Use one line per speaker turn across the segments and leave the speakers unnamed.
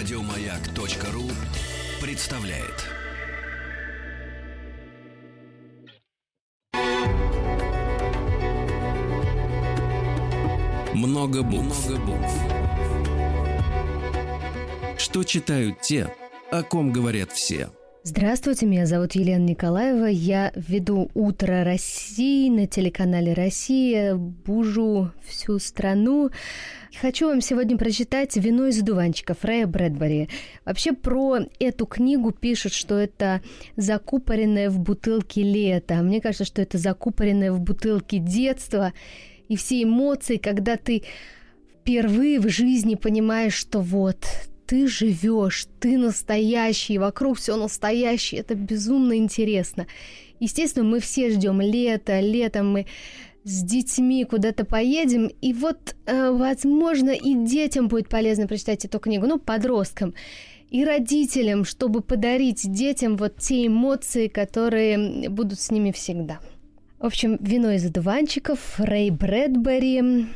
Радиомаяк.ру представляет. Много букв. Что читают те, о ком говорят все –
Здравствуйте, меня зовут Елена Николаева. Я веду «Утро России» на телеканале «Россия», бужу всю страну. Хочу вам сегодня прочитать «Вино из одуванчика» Фрея Брэдбери. Вообще про эту книгу пишут, что это закупоренное в бутылке лето. Мне кажется, что это закупоренное в бутылке детство и все эмоции, когда ты впервые в жизни понимаешь, что вот ты живешь, ты настоящий, вокруг все настоящее, это безумно интересно. Естественно, мы все ждем лета, летом мы с детьми куда-то поедем, и вот, э, возможно, и детям будет полезно прочитать эту книгу, ну, подросткам, и родителям, чтобы подарить детям вот те эмоции, которые будут с ними всегда. В общем, «Вино из одуванчиков», Рэй Брэдбери,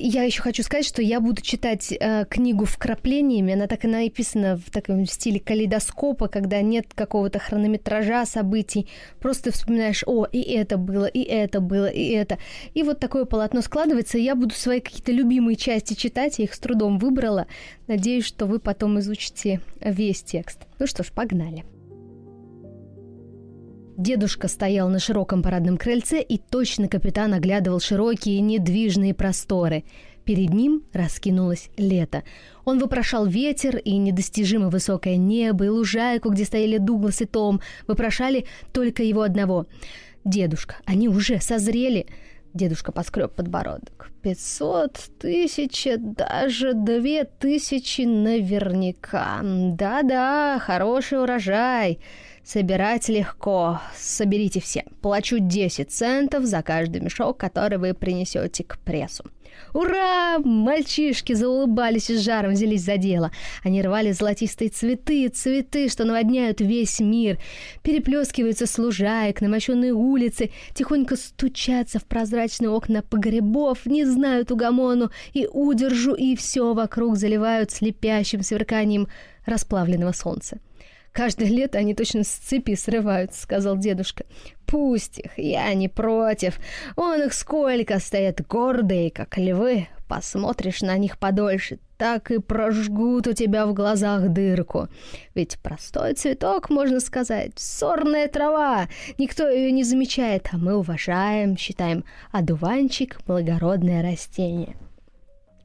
я еще хочу сказать, что я буду читать э, книгу вкраплениями. Она так и написана в таком стиле калейдоскопа, когда нет какого-то хронометража событий. Просто вспоминаешь, о, и это было, и это было, и это. И вот такое полотно складывается. Я буду свои какие-то любимые части читать. Я их с трудом выбрала. Надеюсь, что вы потом изучите весь текст. Ну что ж, погнали. Дедушка стоял на широком парадном крыльце и точно капитан оглядывал широкие недвижные просторы. Перед ним раскинулось лето. Он вопрошал ветер и недостижимо высокое небо, и лужайку, где стояли Дуглас и Том, вопрошали только его одного. «Дедушка, они уже созрели!» Дедушка поскреб подбородок. «Пятьсот, тысяча, даже две тысячи наверняка. Да-да, хороший урожай!» Собирать легко. Соберите все. Плачу 10 центов за каждый мешок, который вы принесете к прессу. Ура! Мальчишки заулыбались и с жаром взялись за дело. Они рвали золотистые цветы, цветы, что наводняют весь мир. Переплескиваются с лужаек, на улицы, тихонько стучатся в прозрачные окна погребов, не знают угомону и удержу, и все вокруг заливают слепящим сверканием расплавленного солнца. Каждое лето они точно с цепи срываются, сказал дедушка. Пусть их, я не против. Он их сколько стоят гордые, как львы. Посмотришь на них подольше, так и прожгут у тебя в глазах дырку. Ведь простой цветок, можно сказать, сорная трава. Никто ее не замечает, а мы уважаем, считаем одуванчик благородное растение.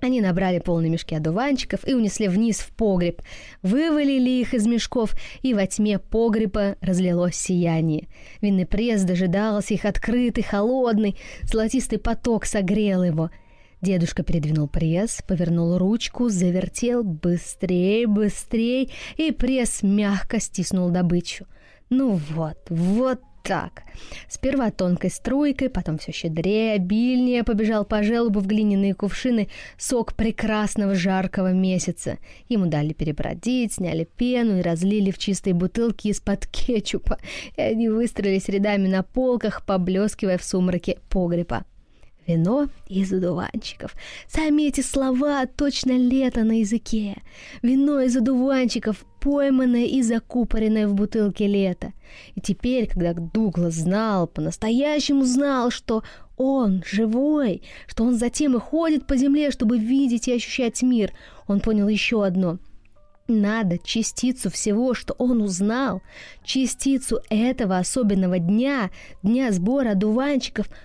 Они набрали полные мешки одуванчиков и унесли вниз в погреб, вывалили их из мешков, и во тьме погреба разлилось сияние. Винный пресс дожидался их открытый, холодный, золотистый поток согрел его. Дедушка передвинул пресс, повернул ручку, завертел быстрее, быстрее, и пресс мягко стиснул добычу. Ну вот, вот так. Сперва тонкой струйкой, потом все щедрее, обильнее побежал по желобу в глиняные кувшины сок прекрасного жаркого месяца. Ему дали перебродить, сняли пену и разлили в чистые бутылки из-под кетчупа. И они выстроились рядами на полках, поблескивая в сумраке погреба. Вино из одуванчиков. Сами эти слова точно лето на языке. Вино из одуванчиков, пойманное и закупоренное в бутылке лето. И теперь, когда Дуглас знал, по-настоящему знал, что он живой, что он затем и ходит по земле, чтобы видеть и ощущать мир, он понял еще одно — надо частицу всего, что он узнал, частицу этого особенного дня, дня сбора одуванчиков –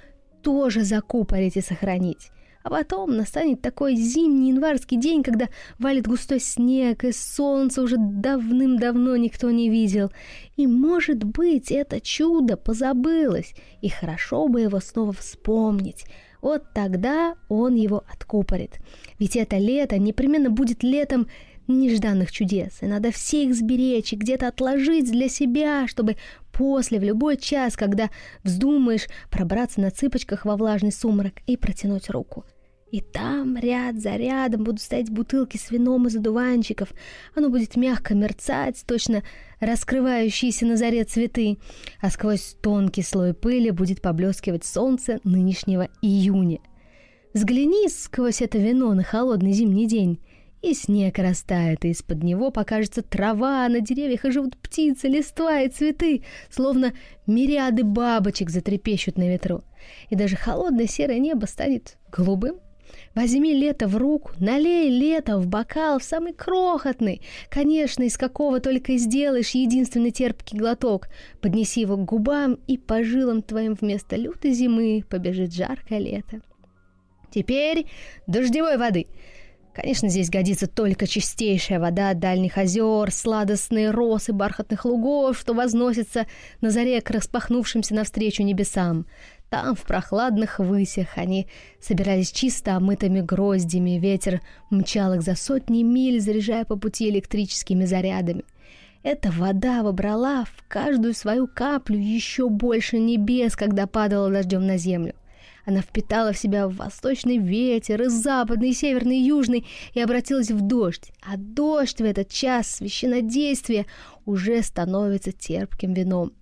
тоже закупорить и сохранить. А потом настанет такой зимний январский день, когда валит густой снег, и солнце уже давным-давно никто не видел. И, может быть, это чудо позабылось, и хорошо бы его снова вспомнить. Вот тогда он его откупорит. Ведь это лето непременно будет летом нежданных чудес, и надо все их сберечь и где-то отложить для себя, чтобы после, в любой час, когда вздумаешь пробраться на цыпочках во влажный сумрак и протянуть руку. И там, ряд за рядом, будут стоять бутылки с вином из одуванчиков. Оно будет мягко мерцать, точно раскрывающиеся на заре цветы, а сквозь тонкий слой пыли будет поблескивать солнце нынешнего июня. Взгляни сквозь это вино на холодный зимний день, и снег растает, и из-под него покажется трава, а на деревьях и живут птицы, листва и цветы, словно мириады бабочек затрепещут на ветру. И даже холодное серое небо станет голубым. Возьми лето в руку, налей лето в бокал, в самый крохотный, конечно, из какого только и сделаешь единственный терпкий глоток. Поднеси его к губам, и по жилам твоим вместо лютой зимы побежит жаркое лето. Теперь дождевой воды. Конечно, здесь годится только чистейшая вода дальних озер, сладостные росы бархатных лугов, что возносятся на заре к распахнувшимся навстречу небесам. Там, в прохладных высях, они собирались чисто омытыми гроздями, ветер мчал их за сотни миль, заряжая по пути электрическими зарядами. Эта вода выбрала в каждую свою каплю еще больше небес, когда падала дождем на землю. Она впитала в себя восточный ветер, и западный, и северный, и южный, и обратилась в дождь. А дождь в этот час священнодействия уже становится терпким вином.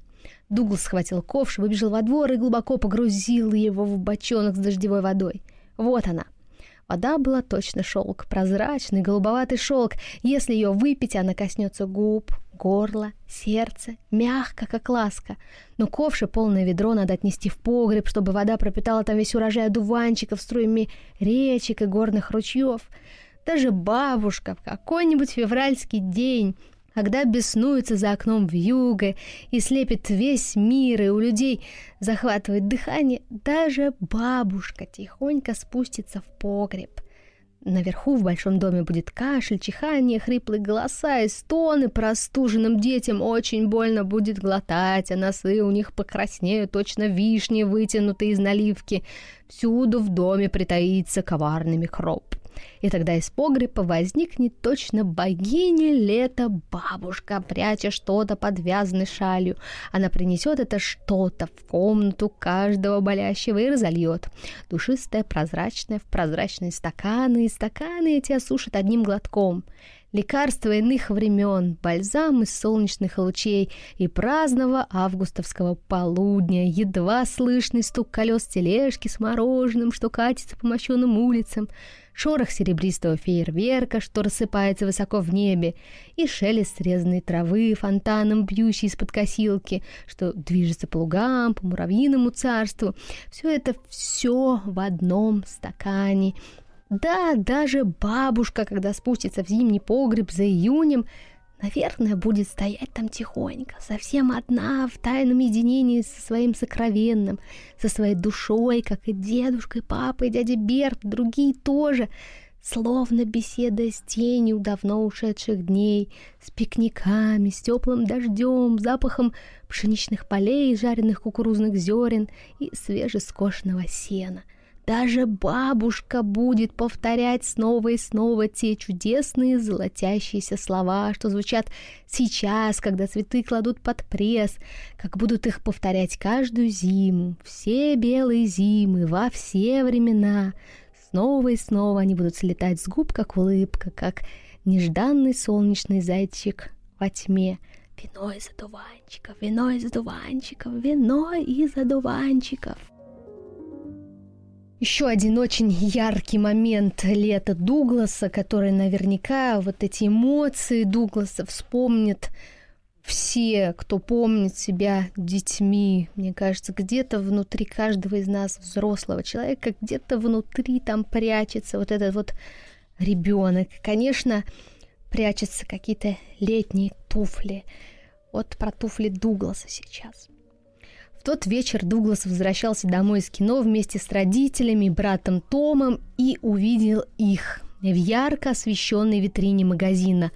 Дуглас схватил ковш, выбежал во двор и глубоко погрузил его в бочонок с дождевой водой. Вот она. Вода была точно шелк, прозрачный, голубоватый шелк. Если ее выпить, она коснется губ, горла, сердца, мягко, как ласка. Но ковши полное ведро надо отнести в погреб, чтобы вода пропитала там весь урожай одуванчиков струями речек и горных ручьев. Даже бабушка в какой-нибудь февральский день когда беснуется за окном вьюга и слепит весь мир, и у людей захватывает дыхание, даже бабушка тихонько спустится в погреб. Наверху в большом доме будет кашель, чихание, хриплые голоса и стоны. Простуженным детям очень больно будет глотать, а носы у них покраснеют, точно вишни, вытянутые из наливки. Всюду в доме притаится коварный микроб. И тогда из погреба возникнет точно богиня лета бабушка, пряча что-то под вязаной шалью. Она принесет это что-то в комнату каждого болящего и разольет. Душистое, прозрачное, в прозрачные стаканы, и стаканы эти осушат одним глотком лекарства иных времен, бальзам из солнечных лучей и праздного августовского полудня, едва слышный стук колес тележки с мороженым, что катится по мощенным улицам — шорох серебристого фейерверка, что рассыпается высоко в небе, и шелест срезанной травы, фонтаном бьющей из-под косилки, что движется по лугам, по муравьиному царству. Все это все в одном стакане. Да, даже бабушка, когда спустится в зимний погреб за июнем, Наверное, будет стоять там тихонько, совсем одна, в тайном единении со своим сокровенным, со своей душой, как и дедушка, и папа, и дядя Берт, другие тоже, словно беседа с тенью давно ушедших дней, с пикниками, с теплым дождем, запахом пшеничных полей, жареных кукурузных зерен и свежескошенного сена — даже бабушка будет повторять снова и снова те чудесные золотящиеся слова, что звучат сейчас, когда цветы кладут под пресс, как будут их повторять каждую зиму, все белые зимы, во все времена. Снова и снова они будут слетать с губ, как улыбка, как нежданный солнечный зайчик во тьме. Вино из одуванчиков, вино из одуванчиков, вино из одуванчиков. Еще один очень яркий момент лета Дугласа, который наверняка вот эти эмоции Дугласа вспомнит все, кто помнит себя детьми. Мне кажется, где-то внутри каждого из нас, взрослого человека, где-то внутри там прячется вот этот вот ребенок. Конечно, прячутся какие-то летние туфли. Вот про туфли Дугласа сейчас тот вечер Дуглас возвращался домой из кино вместе с родителями, братом Томом и увидел их в ярко освещенной витрине магазина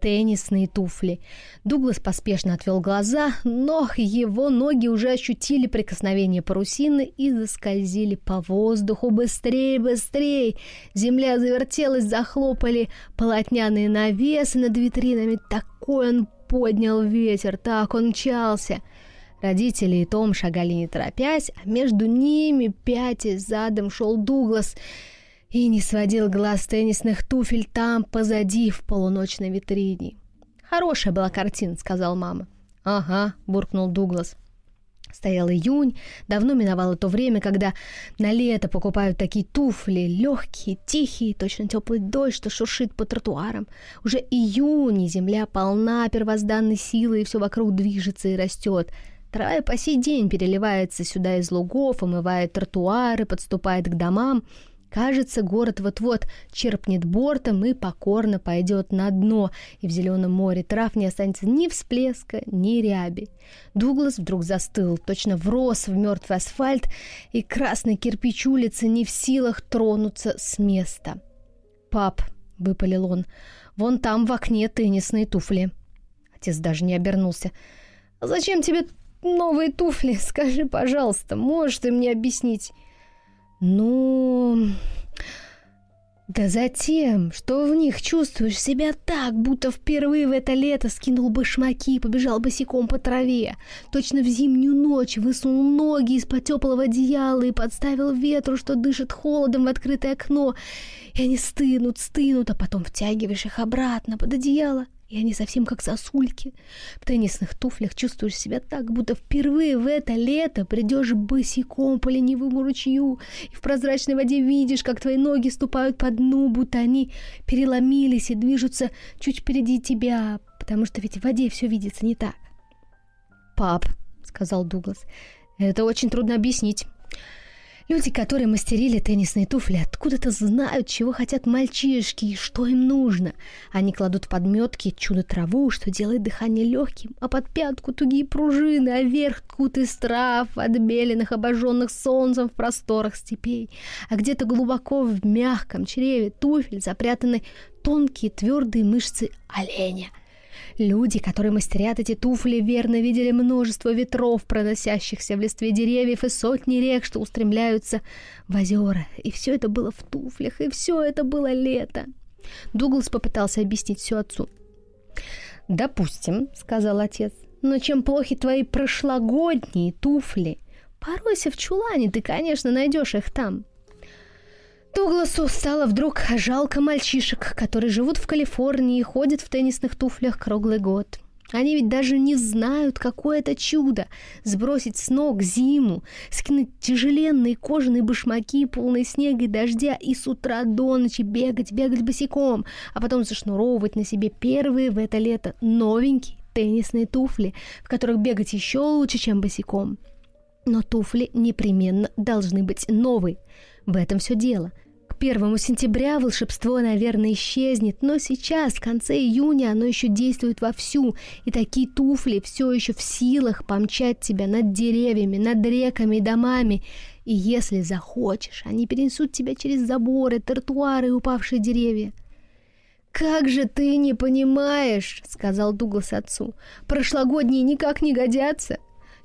теннисные туфли. Дуглас поспешно отвел глаза, но его ноги уже ощутили прикосновение парусины и заскользили по воздуху. Быстрее, быстрее! Земля завертелась, захлопали полотняные навесы над витринами. Такой он поднял ветер, так он мчался — Родители и Том шагали не торопясь, а между ними, пятясь задом, шел Дуглас и не сводил глаз теннисных туфель там, позади, в полуночной витрине. «Хорошая была картина», — сказал мама. «Ага», — буркнул Дуглас. Стоял июнь, давно миновало то время, когда на лето покупают такие туфли, легкие, тихие, точно теплый дождь, что шуршит по тротуарам. Уже июнь, и земля полна первозданной силы, и все вокруг движется и растет. Трава по сей день переливается сюда из лугов, омывает тротуары, подступает к домам — Кажется, город вот-вот черпнет бортом и покорно пойдет на дно, и в зеленом море трав не останется ни всплеска, ни ряби. Дуглас вдруг застыл, точно врос в мертвый асфальт, и красный кирпич улицы не в силах тронуться с места. «Пап», — выпалил он, — «вон там в окне теннисные туфли». Отец даже не обернулся. «Зачем тебе новые туфли? Скажи, пожалуйста, можешь ты мне объяснить?» Ну... Да затем, что в них чувствуешь себя так, будто впервые в это лето скинул башмаки и побежал босиком по траве. Точно в зимнюю ночь высунул ноги из-под теплого одеяла и подставил ветру, что дышит холодом в открытое окно. И они стынут, стынут, а потом втягиваешь их обратно под одеяло и они совсем как сосульки. В теннисных туфлях чувствуешь себя так, будто впервые в это лето придешь босиком по ленивому ручью, и в прозрачной воде видишь, как твои ноги ступают по дну, будто они переломились и движутся чуть впереди тебя, потому что ведь в воде все видится не так. «Пап», — сказал Дуглас, — «это очень трудно объяснить. Люди, которые мастерили теннисные туфли, откуда-то знают, чего хотят мальчишки и что им нужно. Они кладут подметки чудо-траву, что делает дыхание легким, а под пятку тугие пружины, а вверх кут из трав, отбеленных, обожженных солнцем в просторах степей. А где-то глубоко в мягком чреве туфель запрятаны тонкие твердые мышцы оленя — Люди, которые мастерят эти туфли, верно видели множество ветров, проносящихся в листве деревьев, и сотни рек, что устремляются в озера. И все это было в туфлях, и все это было лето. Дуглас попытался объяснить все отцу. «Допустим», — сказал отец, — «но чем плохи твои прошлогодние туфли? Поройся в чулане, ты, конечно, найдешь их там. Дугласу стало вдруг жалко мальчишек, которые живут в Калифорнии и ходят в теннисных туфлях круглый год. Они ведь даже не знают, какое это чудо — сбросить с ног зиму, скинуть тяжеленные кожаные башмаки, полные снега и дождя, и с утра до ночи бегать, бегать босиком, а потом зашнуровывать на себе первые в это лето новенькие теннисные туфли, в которых бегать еще лучше, чем босиком. Но туфли непременно должны быть новые — в этом все дело. К первому сентября волшебство, наверное, исчезнет, но сейчас, в конце июня, оно еще действует вовсю, и такие туфли все еще в силах помчать тебя над деревьями, над реками и домами. И если захочешь, они перенесут тебя через заборы, тротуары и упавшие деревья. «Как же ты не понимаешь!» — сказал Дуглас отцу. «Прошлогодние никак не годятся,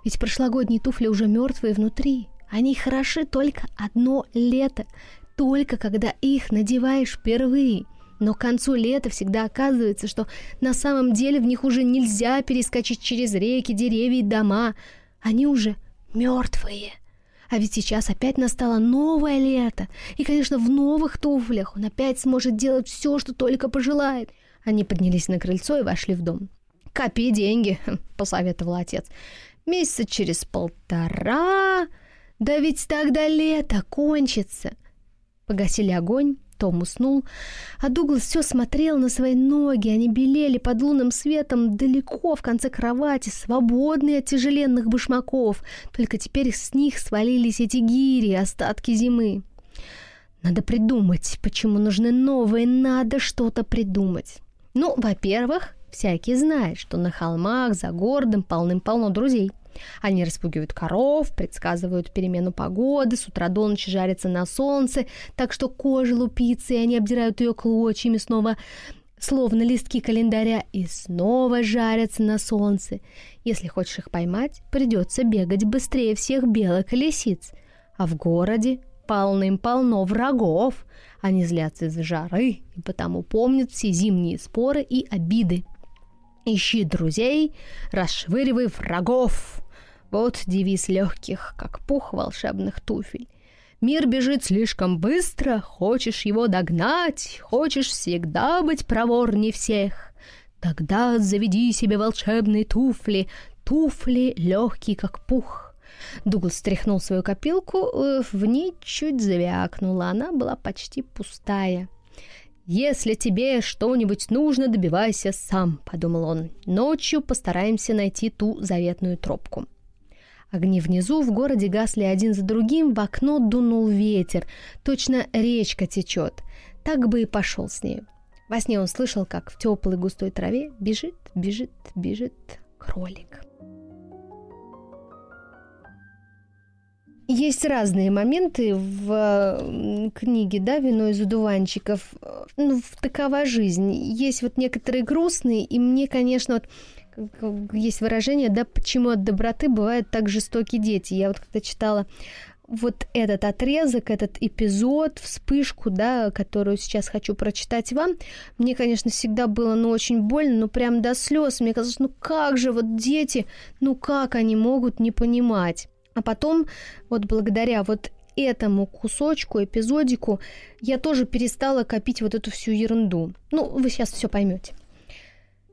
ведь прошлогодние туфли уже мертвые внутри». Они хороши только одно лето, только когда их надеваешь впервые. Но к концу лета всегда оказывается, что на самом деле в них уже нельзя перескочить через реки, деревья и дома. Они уже мертвые. А ведь сейчас опять настало новое лето. И, конечно, в новых туфлях он опять сможет делать все, что только пожелает. Они поднялись на крыльцо и вошли в дом. «Копи деньги», — посоветовал отец. «Месяца через полтора...» Да ведь тогда лето кончится. Погасили огонь, том уснул, а Дуглас все смотрел на свои ноги, они белели под лунным светом далеко в конце кровати, свободные от тяжеленных башмаков, только теперь с них свалились эти гири, остатки зимы. Надо придумать, почему нужны новые, надо что-то придумать. Ну, во-первых, всякий знает, что на холмах за городом полным-полно друзей – они распугивают коров, предсказывают перемену погоды, с утра до ночи жарятся на солнце, так что кожа лупится, и они обдирают ее клочьями снова, словно листки календаря, и снова жарятся на солнце. Если хочешь их поймать, придется бегать быстрее всех белок и лисиц. А в городе полным-полно врагов. Они злятся из-за жары и потому помнят все зимние споры и обиды. Ищи друзей, расшвыривай врагов. Вот девиз легких, как пух волшебных туфель. Мир бежит слишком быстро, хочешь его догнать, хочешь всегда быть проворнее всех. Тогда заведи себе волшебные туфли, туфли легкие, как пух. Дуглас стряхнул свою копилку, э, в ней чуть завякнула, она была почти пустая. «Если тебе что-нибудь нужно, добивайся сам», — подумал он. «Ночью постараемся найти ту заветную тропку». Огни внизу в городе гасли один за другим, в окно дунул ветер. Точно речка течет. Так бы и пошел с нею. Во сне он слышал, как в теплой густой траве бежит, бежит, бежит кролик. Есть разные моменты в книге, да, «Вино из одуванчиков». Ну, такова жизнь. Есть вот некоторые грустные, и мне, конечно, вот есть выражение, да, почему от доброты бывают так жестокие дети. Я вот когда читала вот этот отрезок, этот эпизод, вспышку, да, которую сейчас хочу прочитать вам, мне, конечно, всегда было, ну, очень больно, ну, прям до слез. Мне казалось, ну, как же вот дети, ну, как они могут не понимать? А потом, вот благодаря вот этому кусочку, эпизодику, я тоже перестала копить вот эту всю ерунду. Ну, вы сейчас все поймете.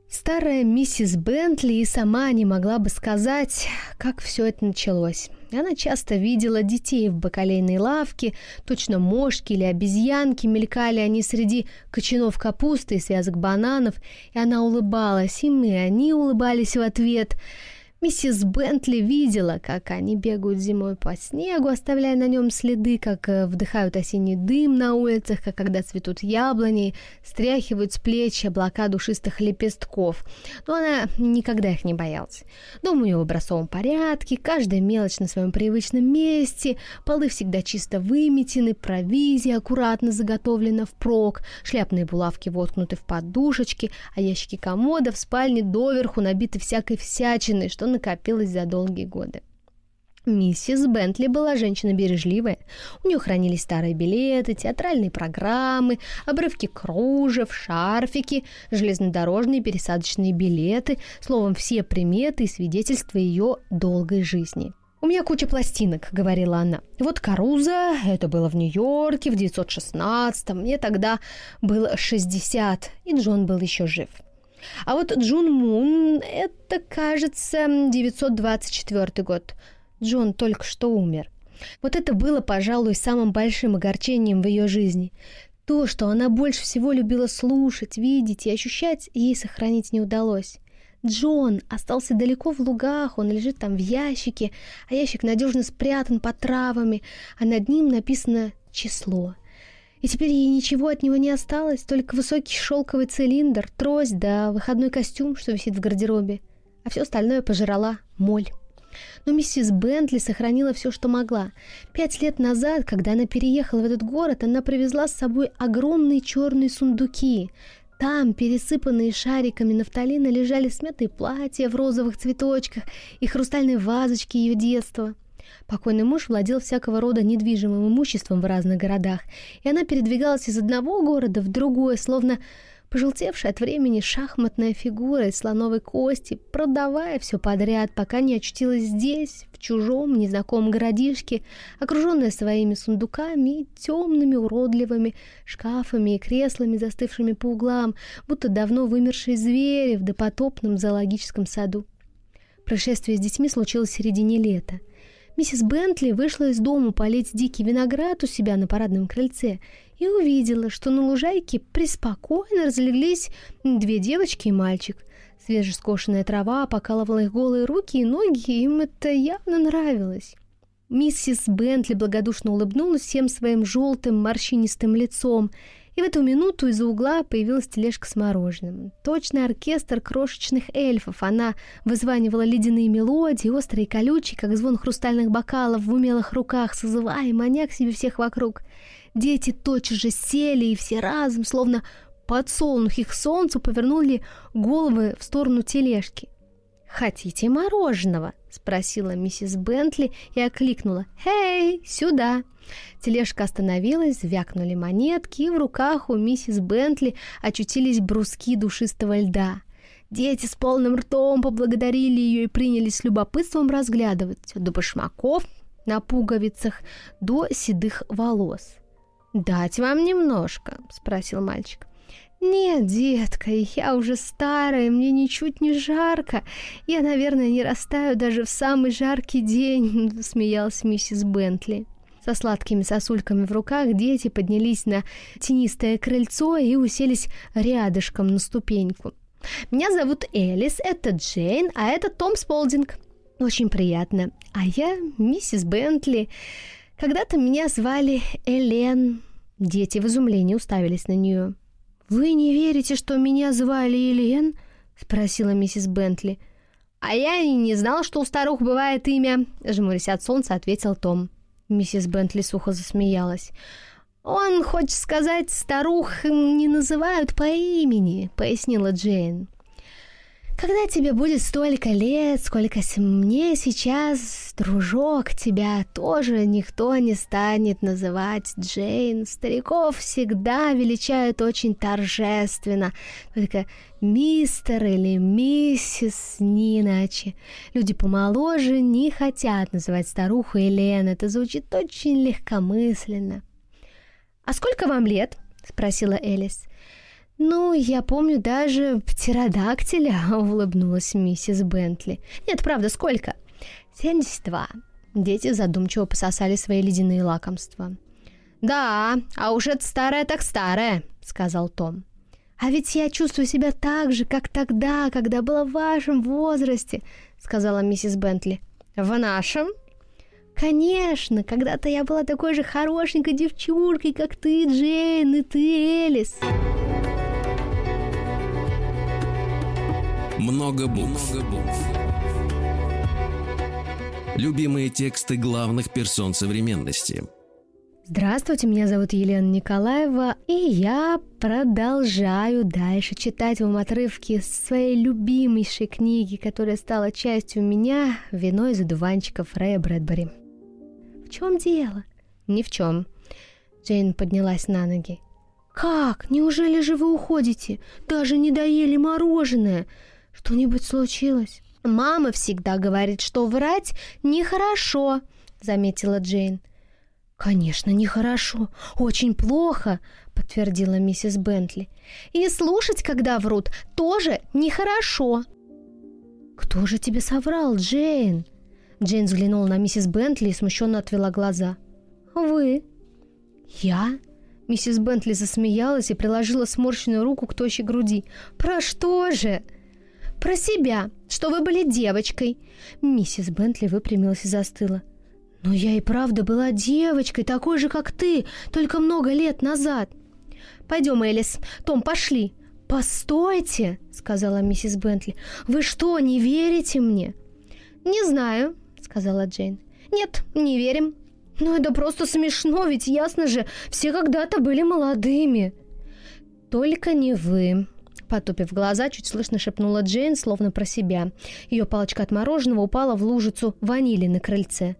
Старая миссис Бентли и сама не могла бы сказать, как все это началось. Она часто видела детей в бакалейной лавке, точно мошки или обезьянки, мелькали они среди кочанов капусты и связок бананов, и она улыбалась им, и они улыбались в ответ – Миссис Бентли видела, как они бегают зимой по снегу, оставляя на нем следы, как э, вдыхают осенний дым на улицах, как когда цветут яблони, стряхивают с плеч облака душистых лепестков. Но она никогда их не боялась. Дом у нее в образцовом порядке, каждая мелочь на своем привычном месте, полы всегда чисто выметены, провизия аккуратно заготовлена впрок, шляпные булавки воткнуты в подушечки, а ящики комода в спальне доверху набиты всякой всячиной, что накопилось за долгие годы. Миссис Бентли была женщина бережливая. У нее хранились старые билеты, театральные программы, обрывки кружев, шарфики, железнодорожные пересадочные билеты, словом, все приметы и свидетельства ее долгой жизни. «У меня куча пластинок», — говорила она. «Вот Каруза, это было в Нью-Йорке в 916-м, мне тогда было 60, и Джон был еще жив. А вот Джун Мун, это, кажется, 924 год. Джон только что умер. Вот это было, пожалуй, самым большим огорчением в ее жизни. То, что она больше всего любила слушать, видеть и ощущать, ей сохранить не удалось. Джон остался далеко в лугах, он лежит там в ящике, а ящик надежно спрятан под травами, а над ним написано число и теперь ей ничего от него не осталось, только высокий шелковый цилиндр, трость да выходной костюм, что висит в гардеробе. А все остальное пожрала моль. Но миссис Бентли сохранила все, что могла. Пять лет назад, когда она переехала в этот город, она привезла с собой огромные черные сундуки. Там, пересыпанные шариками нафталина, лежали смятые платья в розовых цветочках и хрустальные вазочки ее детства – Покойный муж владел всякого рода недвижимым имуществом в разных городах, и она передвигалась из одного города в другой, словно пожелтевшая от времени шахматная фигура из слоновой кости, продавая все подряд, пока не очутилась здесь, в чужом, незнакомом городишке, окруженная своими сундуками и темными, уродливыми шкафами и креслами, застывшими по углам, будто давно вымершие звери в допотопном зоологическом саду. Происшествие с детьми случилось в середине лета — Миссис Бентли вышла из дома полить дикий виноград у себя на парадном крыльце и увидела, что на лужайке преспокойно разлеглись две девочки и мальчик. Свежескошенная трава покалывала их голые руки и ноги, и им это явно нравилось. Миссис Бентли благодушно улыбнулась всем своим желтым морщинистым лицом – и в эту минуту из-за угла появилась тележка с мороженым. Точный оркестр крошечных эльфов. Она вызванивала ледяные мелодии, острые и колючие, как звон хрустальных бокалов в умелых руках, созывая и маня к себе всех вокруг. Дети тотчас же сели, и все разом, словно подсолнухи к солнцу, повернули головы в сторону тележки. «Хотите мороженого?» — спросила миссис Бентли и окликнула. «Эй, сюда!» Тележка остановилась, звякнули монетки, и в руках у миссис Бентли очутились бруски душистого льда. Дети с полным ртом поблагодарили ее и принялись с любопытством разглядывать до башмаков на пуговицах, до седых волос. «Дать вам немножко?» — спросил мальчик. «Нет, детка, я уже старая, мне ничуть не жарко. Я, наверное, не растаю даже в самый жаркий день», — смеялась миссис Бентли. Со сладкими сосульками в руках дети поднялись на тенистое крыльцо и уселись рядышком на ступеньку. «Меня зовут Элис, это Джейн, а это Том Сполдинг. Очень приятно. А я миссис Бентли. Когда-то меня звали Элен». Дети в изумлении уставились на нее. «Вы не верите, что меня звали Елен?» — спросила миссис Бентли. «А я и не знала, что у старух бывает имя», — жмурясь от солнца, ответил Том. Миссис Бентли сухо засмеялась. «Он хочет сказать, старух не называют по имени», — пояснила Джейн. Когда тебе будет столько лет, сколько мне сейчас, дружок, тебя тоже никто не станет называть Джейн. Стариков всегда величают очень торжественно, только мистер или миссис, не иначе. Люди помоложе не хотят называть старуху Елен, это звучит очень легкомысленно. «А сколько вам лет?» — спросила Элис. «Ну, я помню даже птеродактиля», — улыбнулась миссис Бентли. «Нет, правда, сколько?» «Семьдесят два». Дети задумчиво пососали свои ледяные лакомства. «Да, а уж это старое так старое», — сказал Том. «А ведь я чувствую себя так же, как тогда, когда была в вашем возрасте», — сказала миссис Бентли. «В нашем?» «Конечно, когда-то я была такой же хорошенькой девчушкой, как ты, Джейн, и ты, Элис».
Много букв. Любимые тексты главных персон современности.
Здравствуйте, меня зовут Елена Николаева, и я продолжаю дальше читать вам отрывки своей любимейшей книги, которая стала частью меня «Вино из одуванчиков» Рэя Брэдбери. «В чем дело?» «Ни в чем». Джейн поднялась на ноги. «Как? Неужели же вы уходите? Даже не доели мороженое?» Что-нибудь случилось? Мама всегда говорит, что врать нехорошо, заметила Джейн. Конечно, нехорошо, очень плохо, подтвердила миссис Бентли. И слушать, когда врут, тоже нехорошо. Кто же тебе соврал, Джейн? Джейн взглянула на миссис Бентли и смущенно отвела глаза. Вы? Я? Миссис Бентли засмеялась и приложила сморщенную руку к тощей груди. «Про что же?» Про себя, что вы были девочкой. Миссис Бентли выпрямилась и застыла. Но я и правда была девочкой, такой же, как ты, только много лет назад. Пойдем, Элис. Том, пошли. Постойте, сказала миссис Бентли. Вы что, не верите мне? Не знаю, сказала Джейн. Нет, не верим. Ну это просто смешно, ведь ясно же, все когда-то были молодыми. Только не вы, Потупив глаза, чуть слышно шепнула Джейн, словно про себя. Ее палочка от мороженого упала в лужицу ванили на крыльце.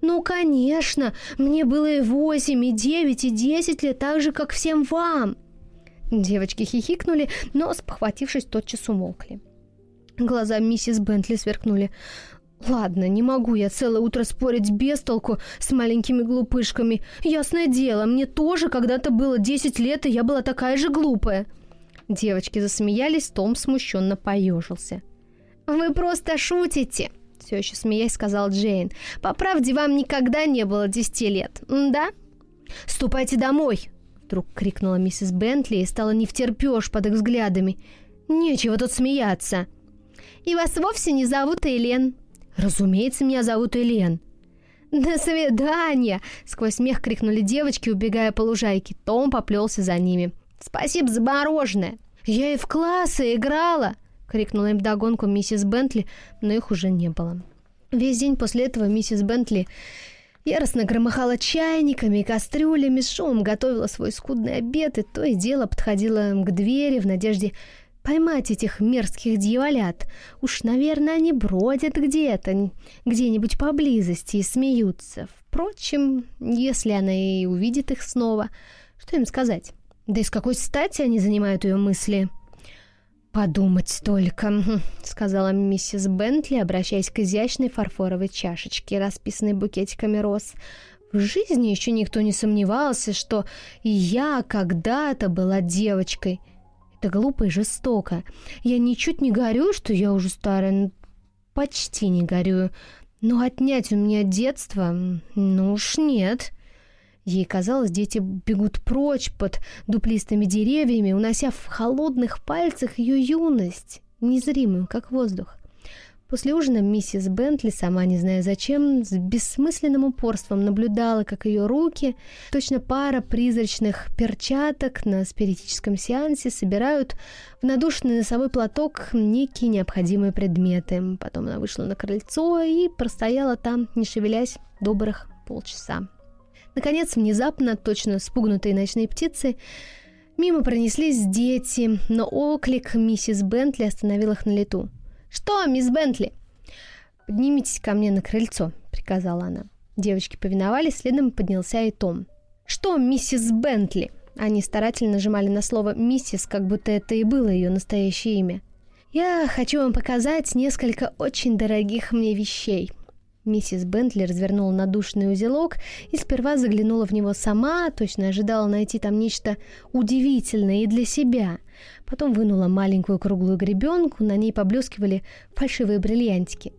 «Ну, конечно! Мне было и восемь, и девять, и десять лет, так же, как всем вам!» Девочки хихикнули, но, спохватившись, тотчас умолкли. Глаза миссис Бентли сверкнули. «Ладно, не могу я целое утро спорить без толку с маленькими глупышками. Ясное дело, мне тоже когда-то было десять лет, и я была такая же глупая». Девочки засмеялись, Том смущенно поежился. «Вы просто шутите!» Все еще смеясь, сказал Джейн. «По правде, вам никогда не было десяти лет, да?» «Ступайте домой!» Вдруг крикнула миссис Бентли и стала не втерпешь под их взглядами. «Нечего тут смеяться!» «И вас вовсе не зовут Элен?» «Разумеется, меня зовут Элен!» «До свидания!» — сквозь смех крикнули девочки, убегая по лужайке. Том поплелся за ними. Спасибо за мороженое. Я и в классы играла, крикнула им догонку миссис Бентли, но их уже не было. Весь день после этого миссис Бентли яростно громыхала чайниками и кастрюлями, с шумом готовила свой скудный обед и то и дело подходила к двери в надежде поймать этих мерзких дьяволят. Уж, наверное, они бродят где-то, где-нибудь поблизости и смеются. Впрочем, если она и увидит их снова, что им сказать? Да и с какой стати они занимают ее мысли? «Подумать только», — сказала миссис Бентли, обращаясь к изящной фарфоровой чашечке, расписанной букетиками роз. В жизни еще никто не сомневался, что я когда-то была девочкой. Это глупо и жестоко. Я ничуть не горю, что я уже старая, почти не горю. Но отнять у меня детство, ну уж нет. Ей казалось, дети бегут прочь под дуплистыми деревьями, унося в холодных пальцах ее юность, незримую, как воздух. После ужина миссис Бентли, сама не зная зачем, с бессмысленным упорством наблюдала, как ее руки, точно пара призрачных перчаток на спиритическом сеансе, собирают в надушенный носовой платок некие необходимые предметы. Потом она вышла на крыльцо и простояла там, не шевелясь, добрых полчаса. Наконец, внезапно, точно спугнутые ночные птицы, мимо пронеслись дети, но оклик миссис Бентли остановил их на лету. «Что, мисс Бентли?» «Поднимитесь ко мне на крыльцо», — приказала она. Девочки повиновались, следом поднялся и Том. «Что, миссис Бентли?» Они старательно нажимали на слово «миссис», как будто это и было ее настоящее имя. «Я хочу вам показать несколько очень дорогих мне вещей», Миссис Бентли развернула надушный узелок и сперва заглянула в него сама, точно ожидала найти там нечто удивительное и для себя. Потом вынула маленькую круглую гребенку, на ней поблескивали фальшивые бриллиантики.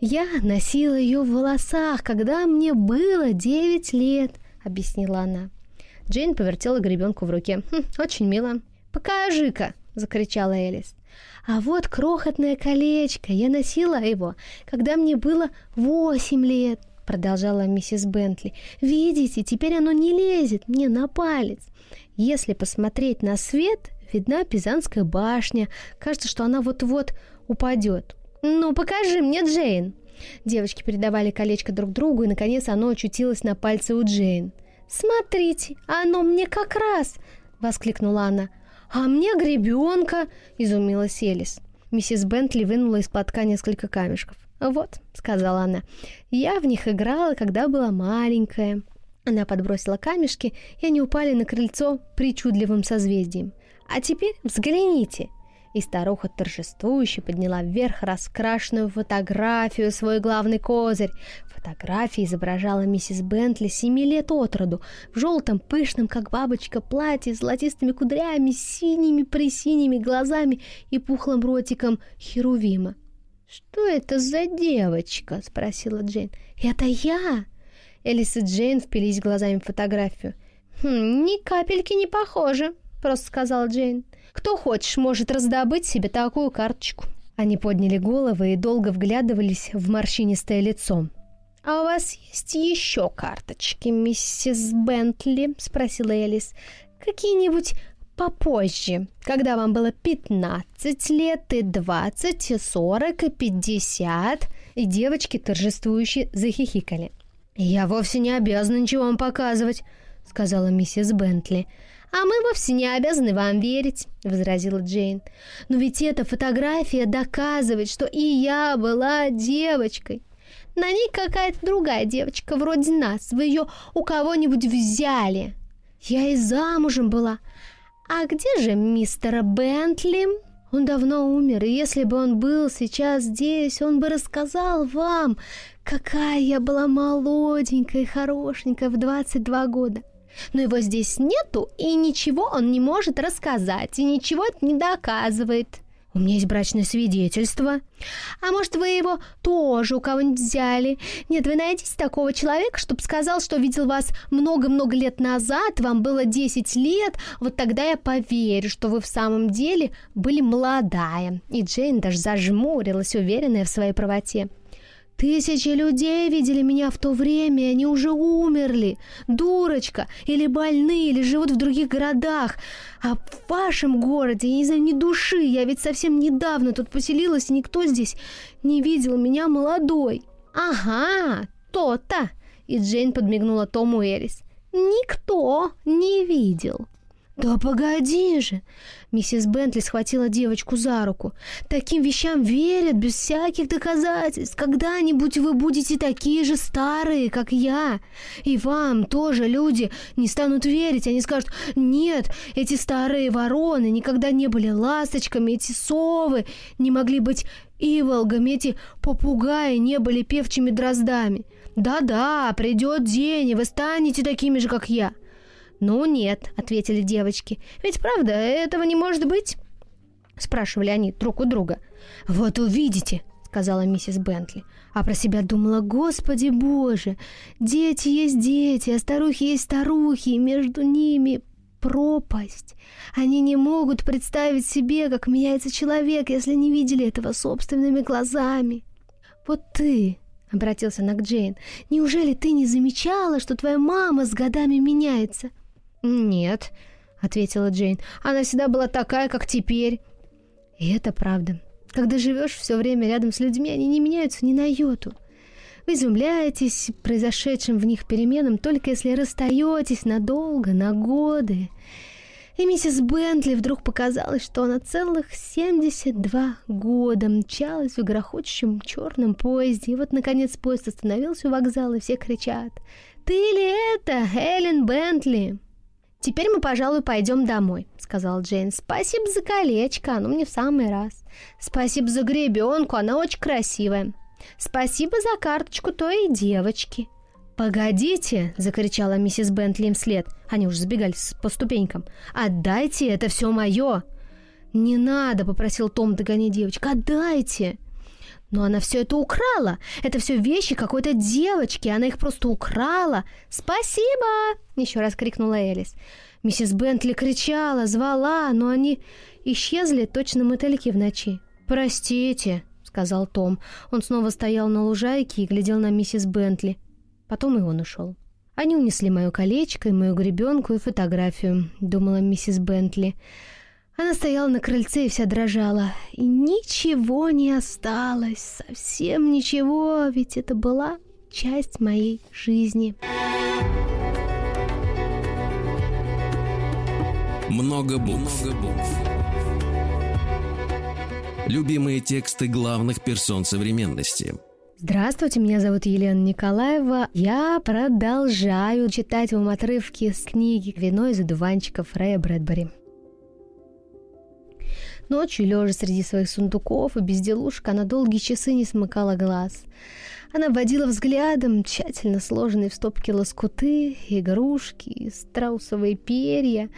«Я носила ее в волосах, когда мне было девять лет», — объяснила она. Джейн повертела гребенку в руке. «Хм, «Очень мило». «Покажи-ка!» — закричала Элис. А вот крохотное колечко, я носила его, когда мне было восемь лет, продолжала миссис Бентли. Видите, теперь оно не лезет мне на палец. Если посмотреть на свет, видна Пизанская башня. Кажется, что она вот-вот упадет. Ну, покажи мне, Джейн. Девочки передавали колечко друг другу, и, наконец, оно очутилось на пальце у Джейн. «Смотрите, оно мне как раз!» — воскликнула она. «А мне гребенка!» — изумилась Элис. Миссис Бентли вынула из платка несколько камешков. «Вот», — сказала она, — «я в них играла, когда была маленькая». Она подбросила камешки, и они упали на крыльцо причудливым созвездием. «А теперь взгляните!» И старуха торжествующе подняла вверх раскрашенную фотографию, свой главный козырь. Фотография изображала миссис Бентли семи лет от роду, в желтом, пышном, как бабочка, платье с золотистыми кудрями, синими присиними глазами и пухлым ротиком Херувима. «Что это за девочка?» — спросила Джейн. «Это я!» Элис и Джейн впились глазами в фотографию. «Хм, ни капельки не похоже», — просто сказала Джейн. Кто хочешь, может раздобыть себе такую карточку». Они подняли головы и долго вглядывались в морщинистое лицо. «А у вас есть еще карточки, миссис Бентли?» — спросила Элис. «Какие-нибудь попозже, когда вам было 15 лет, и 20, и 40, и 50?» И девочки торжествующе захихикали. «Я вовсе не обязана ничего вам показывать», — сказала миссис Бентли. «А мы вовсе не обязаны вам верить», — возразила Джейн. «Но ведь эта фотография доказывает, что и я была девочкой. На ней какая-то другая девочка, вроде нас. Вы ее у кого-нибудь взяли. Я и замужем была. А где же мистер Бентли?» Он давно умер, и если бы он был сейчас здесь, он бы рассказал вам, какая я была молоденькая и хорошенькая в 22 года. Но его здесь нету, и ничего он не может рассказать, и ничего это не доказывает. У меня есть брачное свидетельство. А может, вы его тоже у кого-нибудь взяли? Нет, вы найдите такого человека, чтобы сказал, что видел вас много-много лет назад, вам было 10 лет, вот тогда я поверю, что вы в самом деле были молодая. И Джейн даже зажмурилась, уверенная в своей правоте. Тысячи людей видели меня в то время, и они уже умерли. Дурочка, или больны, или живут в других городах. А в вашем городе, я не знаю, ни души. Я ведь совсем недавно тут поселилась, и никто здесь не видел меня молодой. Ага, то-то. И Джейн подмигнула Тому Элис. Никто не видел. «Да погоди же!» Миссис Бентли схватила девочку за руку. «Таким вещам верят без всяких доказательств. Когда-нибудь вы будете такие же старые, как я. И вам тоже люди не станут верить. Они скажут, нет, эти старые вороны никогда не были ласточками, эти совы не могли быть иволгами, эти попугаи не были певчими дроздами. Да-да, придет день, и вы станете такими же, как я». «Ну нет», — ответили девочки. «Ведь правда, этого не может быть?» Спрашивали они друг у друга. «Вот увидите», — сказала миссис Бентли. А про себя думала, «Господи Боже, дети есть дети, а старухи есть старухи, и между ними пропасть. Они не могут представить себе, как меняется человек, если не видели этого собственными глазами. Вот ты, обратился она к Джейн, неужели ты не замечала, что твоя мама с годами меняется? Нет, ответила Джейн, она всегда была такая, как теперь. И это правда. Когда живешь все время рядом с людьми, они не меняются ни на йоту. Вы изумляетесь произошедшим в них переменам только если расстаетесь надолго, на годы. И миссис Бентли вдруг показалось, что она целых 72 года мчалась в грохочущем черном поезде. И вот, наконец, поезд остановился у вокзала, и все кричат «Ты ли это, Эллен Бентли?» «Теперь мы, пожалуй, пойдем домой», — сказал Джейн. «Спасибо за колечко, оно мне в самый раз. Спасибо за гребенку, она очень красивая. Спасибо за карточку той девочки». «Погодите!» — закричала миссис Бентли им вслед. Они уже сбегали по ступенькам. «Отдайте, это все мое!» «Не надо!» — попросил Том догонять девочку. «Отдайте!» Но она все это украла. Это все вещи какой-то девочки. Она их просто украла. Спасибо! Еще раз крикнула Элис. Миссис Бентли кричала, звала, но они исчезли точно мотыльки в ночи. Простите, сказал Том. Он снова стоял на лужайке и глядел на миссис Бентли. Потом и он ушел. Они унесли мое колечко и мою гребенку и фотографию, думала миссис Бентли. Она стояла на крыльце и вся дрожала. И ничего не осталось, совсем ничего, ведь это была часть моей жизни.
Много букв. Много букв. Любимые тексты главных персон современности.
Здравствуйте, меня зовут Елена Николаева. Я продолжаю читать вам отрывки с книги «Вино из одуванчиков» Рэя Брэдбери. Ночью, лежа среди своих сундуков и безделушек, она долгие часы не смыкала глаз. Она водила взглядом тщательно сложенные в стопки лоскуты, игрушки, страусовые перья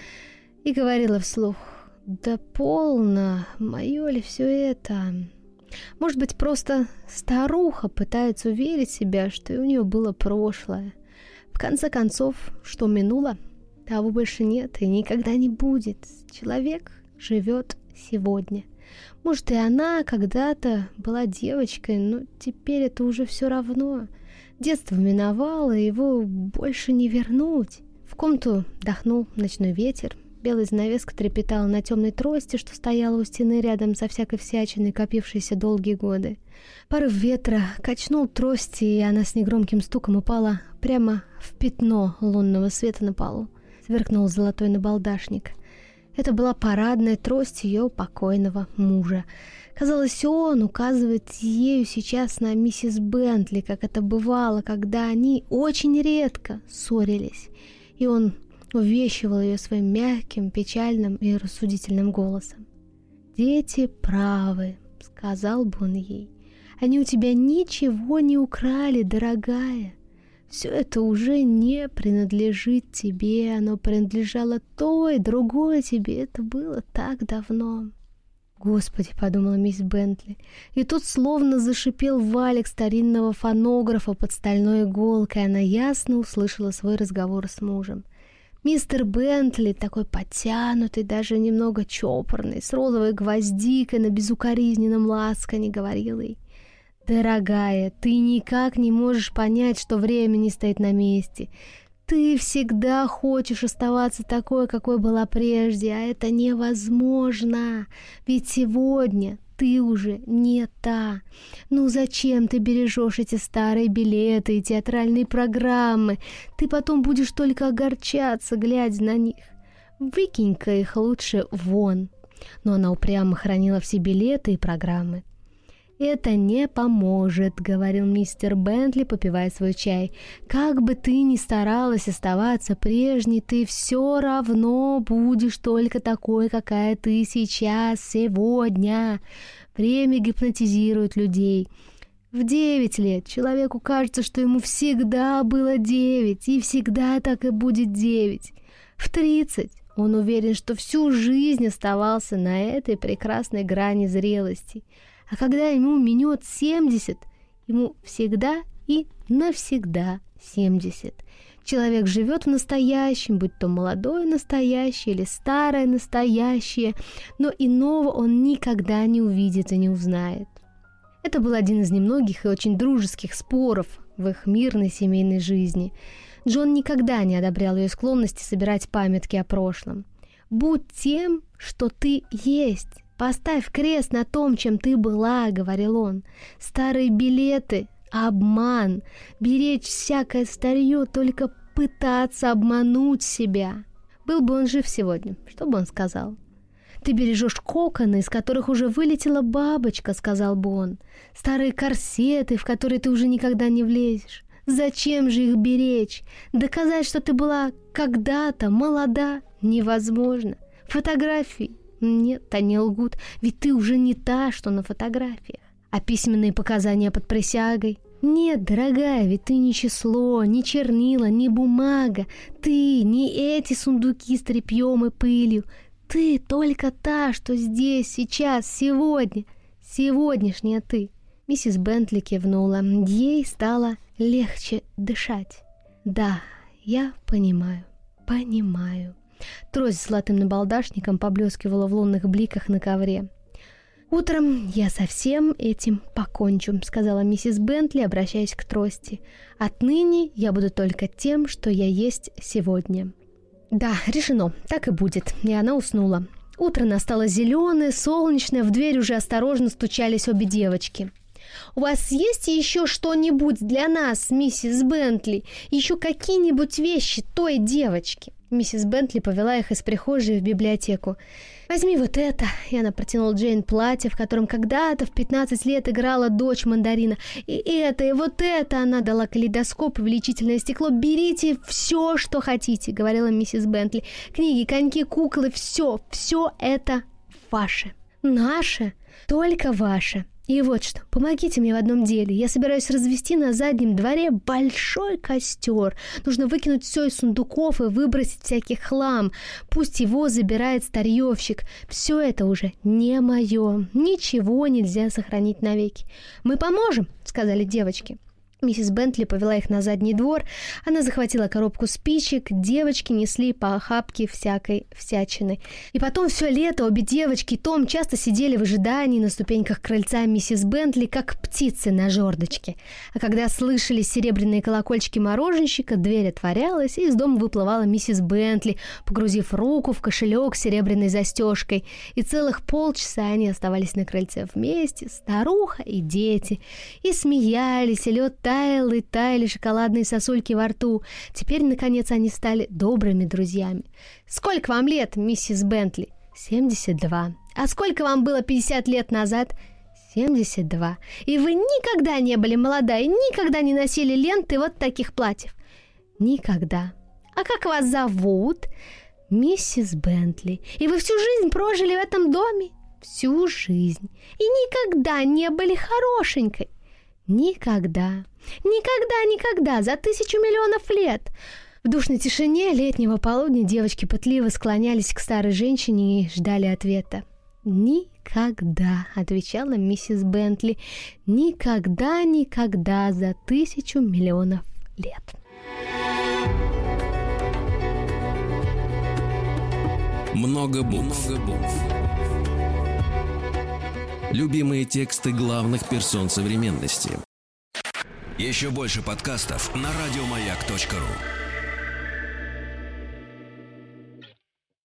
и говорила вслух — да полно, мое ли все это? Может быть, просто старуха пытается уверить себя, что и у нее было прошлое. В конце концов, что минуло, того больше нет и никогда не будет. Человек живет сегодня. Может, и она когда-то была девочкой, но теперь это уже все равно. Детство миновало, его больше не вернуть. В комнату дохнул ночной ветер, Белая занавеска трепетала на темной трости, что стояла у стены рядом со всякой всячиной, копившейся долгие годы. Порыв ветра качнул трости, и она с негромким стуком упала прямо в пятно лунного света на полу. Сверкнул золотой набалдашник. Это была парадная трость ее покойного мужа. Казалось, он указывает ею сейчас на миссис Бентли, как это бывало, когда они очень редко ссорились. И он увещивал ее своим мягким, печальным и рассудительным голосом. «Дети правы», — сказал бы он ей. «Они у тебя ничего не украли, дорогая. Все это уже не принадлежит тебе, оно принадлежало той, другой тебе. Это было так давно». «Господи», — подумала мисс Бентли, и тут словно зашипел валик старинного фонографа под стальной иголкой, она ясно услышала свой разговор с мужем — Мистер Бентли, такой подтянутый, даже немного чопорный, с розовой гвоздикой на безукоризненном ласкане, говорил ей. «Дорогая, ты никак не можешь понять, что время не стоит на месте. Ты всегда хочешь оставаться такой, какой была прежде, а это невозможно. Ведь сегодня ты уже не та. Ну зачем ты бережешь эти старые билеты и театральные программы? Ты потом будешь только огорчаться, глядя на них. Выкинь-ка их лучше вон. Но она упрямо хранила все билеты и программы. «Это не поможет», — говорил мистер Бентли, попивая свой чай. «Как бы ты ни старалась оставаться прежней, ты все равно будешь только такой, какая ты сейчас, сегодня. Время гипнотизирует людей». В девять лет человеку кажется, что ему всегда было девять, и всегда так и будет девять. В 30 он уверен, что всю жизнь оставался на этой прекрасной грани зрелости. А когда ему минет 70, ему всегда и навсегда 70. Человек живет в настоящем, будь то молодое настоящее или старое настоящее, но иного он никогда не увидит и не узнает. Это был один из немногих и очень дружеских споров в их мирной семейной жизни. Джон никогда не одобрял ее склонности собирать памятки о прошлом. «Будь тем, что ты есть. Поставь крест на том, чем ты была», — говорил он. «Старые билеты обман, беречь всякое старье, только пытаться обмануть себя. Был бы он жив сегодня, что бы он сказал? Ты бережешь коконы, из которых уже вылетела бабочка, сказал бы он. Старые корсеты, в которые ты уже никогда не влезешь. Зачем же их беречь? Доказать, что ты была когда-то молода, невозможно. Фотографии? Нет, они лгут, ведь ты уже не та, что на фотографиях. А письменные показания под присягой? Нет, дорогая, ведь ты не число, не чернила, не бумага. Ты не эти сундуки с тряпьем и пылью. Ты только та, что здесь, сейчас, сегодня. Сегодняшняя ты. Миссис Бентли кивнула. Ей стало легче дышать. Да, я понимаю, понимаю. Трость с золотым набалдашником поблескивала в лунных бликах на ковре. «Утром я со всем этим покончу», — сказала миссис Бентли, обращаясь к трости. «Отныне я буду только тем, что я есть сегодня». «Да, решено, так и будет». И она уснула. Утро настало зеленое, солнечное, в дверь уже осторожно стучались обе девочки. «У вас есть еще что-нибудь для нас, миссис Бентли? Еще какие-нибудь вещи той девочки?» Миссис Бентли повела их из прихожей в библиотеку. «Возьми вот это!» И она протянула Джейн платье, в котором когда-то в 15 лет играла дочь мандарина. «И это, и вот это!» Она дала калейдоскоп и увеличительное стекло. «Берите все, что хотите!» — говорила миссис Бентли. «Книги, коньки, куклы, все, все это ваше!» «Наше? Только ваше!» И вот что, помогите мне в одном деле. Я собираюсь развести на заднем дворе большой костер. Нужно выкинуть все из сундуков и выбросить всякий хлам. Пусть его забирает старьевщик. Все это уже не мое. Ничего нельзя сохранить навеки. Мы поможем, сказали девочки. Миссис Бентли повела их на задний двор. Она захватила коробку спичек. Девочки несли по охапке всякой всячины. И потом все лето обе девочки и Том часто сидели в ожидании на ступеньках крыльца миссис Бентли, как птицы на жердочке. А когда слышали серебряные колокольчики мороженщика, дверь отворялась, и из дома выплывала миссис Бентли, погрузив руку в кошелек с серебряной застежкой. И целых полчаса они оставались на крыльце вместе, старуха и дети. И смеялись, и лед таял и таяли шоколадные сосульки во рту. Теперь, наконец, они стали добрыми друзьями. «Сколько вам лет, миссис Бентли?» «Семьдесят два». «А сколько вам было пятьдесят лет назад?» «Семьдесят два». «И вы никогда не были молода и никогда не носили ленты вот таких платьев?» «Никогда». «А как вас зовут?» «Миссис Бентли». «И вы всю жизнь прожили в этом доме?» «Всю жизнь». «И никогда не были хорошенькой?» Никогда, никогда, никогда, за тысячу миллионов лет. В душной тишине летнего полудня девочки пытливо склонялись к старой женщине и ждали ответа. «Никогда», — отвечала миссис Бентли, — «никогда, никогда за тысячу миллионов лет».
Много букв. Много букв. Любимые тексты главных персон современности. Еще больше подкастов на радиомаяк.ру.